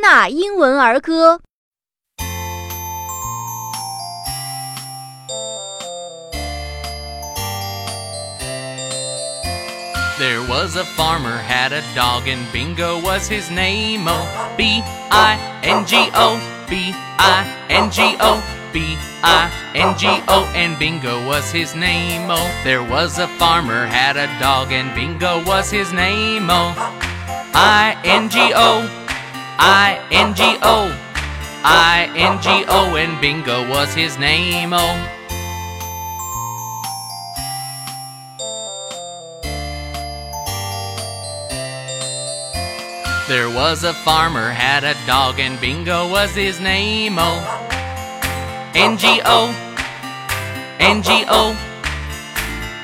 纳英文儿歌》。There was a farmer had a dog and Bingo was his name. Oh, B I N G O, B I N G O, B I N G O, and Bingo was his name. Oh, there was a farmer had a dog and Bingo was his name. Oh, I N G O, I N G O, I N G O, and Bingo was his name. Oh. There was a farmer had a dog and Bingo was his name. Oh, N G O, N G O,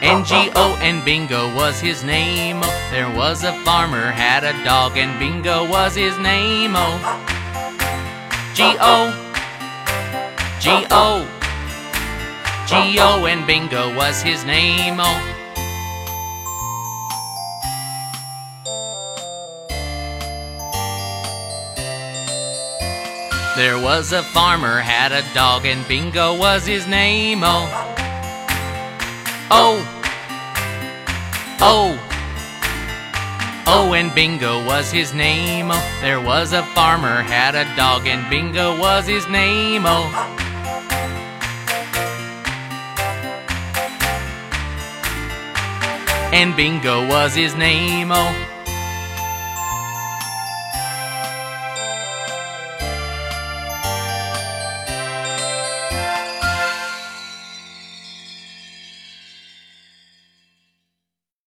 N G O, and Bingo was his name. There was a farmer had a dog and Bingo was his name. Oh, G O, G O, G O, and Bingo was his name. Oh. There was a farmer had a dog and Bingo was his name. Oh, oh, oh, oh, and Bingo was his name. Oh, there was a farmer had a dog and Bingo was his name. Oh. And Bingo was his name, oh.